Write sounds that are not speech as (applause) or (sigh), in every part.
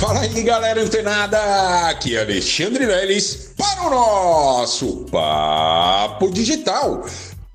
Fala aí, galera antenada! Aqui é Alexandre Leles para o nosso Papo Digital.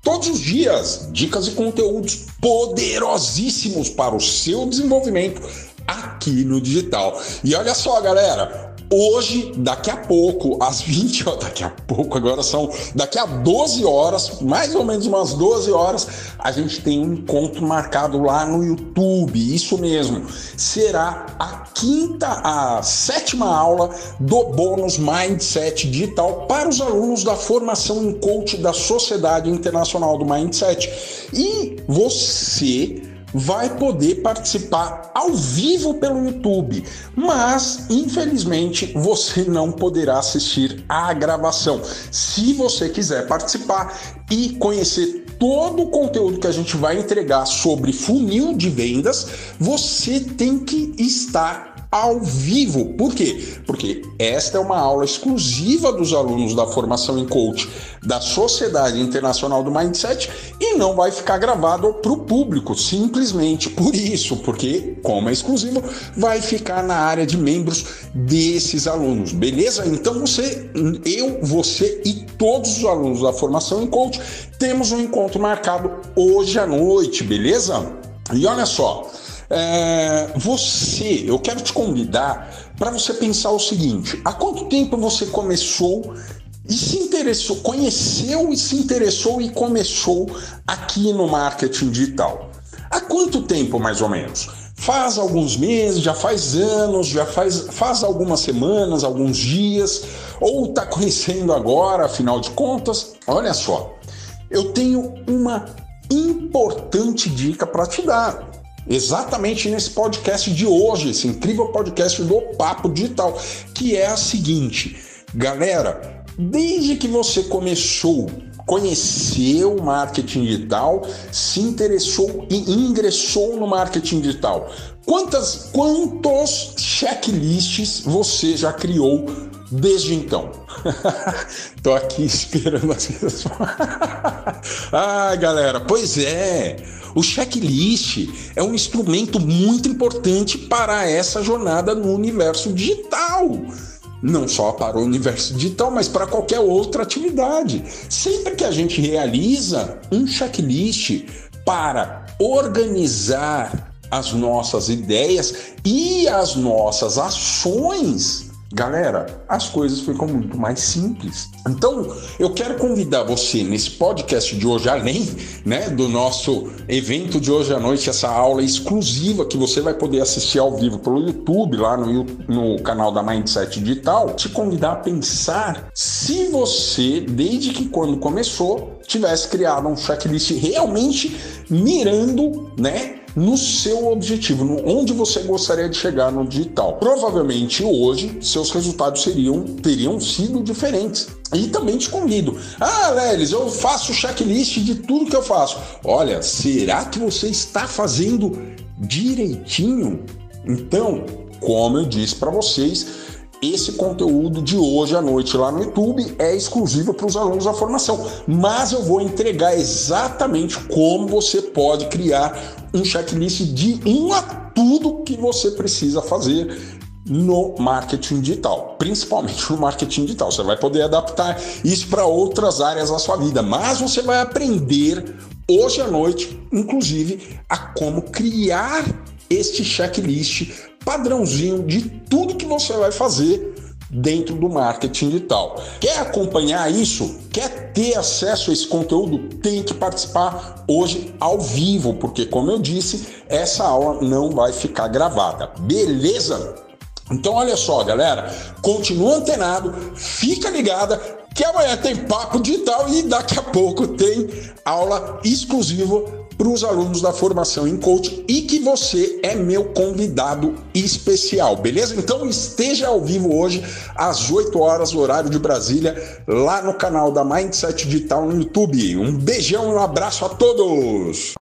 Todos os dias, dicas e conteúdos poderosíssimos para o seu desenvolvimento aqui no digital. E olha só, galera, Hoje, daqui a pouco, às (laughs) 20 horas, daqui a pouco, agora são daqui a 12 horas, mais ou menos umas 12 horas, a gente tem um encontro marcado lá no YouTube. Isso mesmo, será a quinta, a sétima aula do bônus Mindset Digital para os alunos da formação em coach da Sociedade Internacional do Mindset. E você vai poder participar ao vivo pelo YouTube, mas infelizmente você não poderá assistir a gravação. Se você quiser participar e conhecer todo o conteúdo que a gente vai entregar sobre funil de vendas, você tem que estar ao vivo. Por quê? Porque esta é uma aula exclusiva dos alunos da formação em coach da Sociedade Internacional do Mindset e não vai ficar gravado para o público, simplesmente por isso, porque, como é exclusivo, vai ficar na área de membros desses alunos, beleza? Então você, eu, você e todos os alunos da formação em coach temos um encontro marcado hoje à noite, beleza? E olha só, é, você, eu quero te convidar para você pensar o seguinte: há quanto tempo você começou e se interessou, conheceu e se interessou e começou aqui no marketing digital? Há quanto tempo mais ou menos? Faz alguns meses, já faz anos, já faz, faz algumas semanas, alguns dias, ou está conhecendo agora, afinal de contas? Olha só, eu tenho uma importante dica para te dar exatamente nesse podcast de hoje, esse incrível podcast do Papo Digital, que é a seguinte, galera, desde que você começou conheceu o marketing digital, se interessou e ingressou no marketing digital. Quantas, quantos checklists você já criou desde então? (laughs) Tô aqui esperando as pessoas. (laughs) ah, galera, pois é. O checklist é um instrumento muito importante para essa jornada no universo digital. Não só para o universo digital, mas para qualquer outra atividade. Sempre que a gente realiza um checklist para organizar as nossas ideias e as nossas ações, Galera, as coisas ficam muito mais simples. Então, eu quero convidar você nesse podcast de hoje, além né, do nosso evento de hoje à noite, essa aula exclusiva que você vai poder assistir ao vivo pelo YouTube, lá no, no canal da Mindset Digital, te convidar a pensar se você, desde que quando começou, tivesse criado um checklist realmente mirando, né? No seu objetivo, no, onde você gostaria de chegar no digital. Provavelmente hoje seus resultados seriam teriam sido diferentes. E também te convido. Ah, Lelis, eu faço checklist de tudo que eu faço. Olha, será que você está fazendo direitinho? Então, como eu disse para vocês, esse conteúdo de hoje à noite lá no YouTube é exclusivo para os alunos da formação, mas eu vou entregar exatamente como você pode criar um checklist de um a tudo que você precisa fazer no marketing digital, principalmente no marketing digital. Você vai poder adaptar isso para outras áreas da sua vida, mas você vai aprender hoje à noite, inclusive, a como criar este checklist padrãozinho de tudo que você vai fazer dentro do marketing digital. Quer acompanhar isso? Quer ter acesso a esse conteúdo? Tem que participar hoje ao vivo, porque como eu disse, essa aula não vai ficar gravada. Beleza? Então olha só, galera, continua antenado, fica ligada que amanhã tem papo digital e daqui a pouco tem aula exclusiva para os alunos da formação em coach e que você é meu convidado especial, beleza? Então esteja ao vivo hoje às 8 horas, horário de Brasília, lá no canal da Mindset Digital no YouTube. Um beijão e um abraço a todos!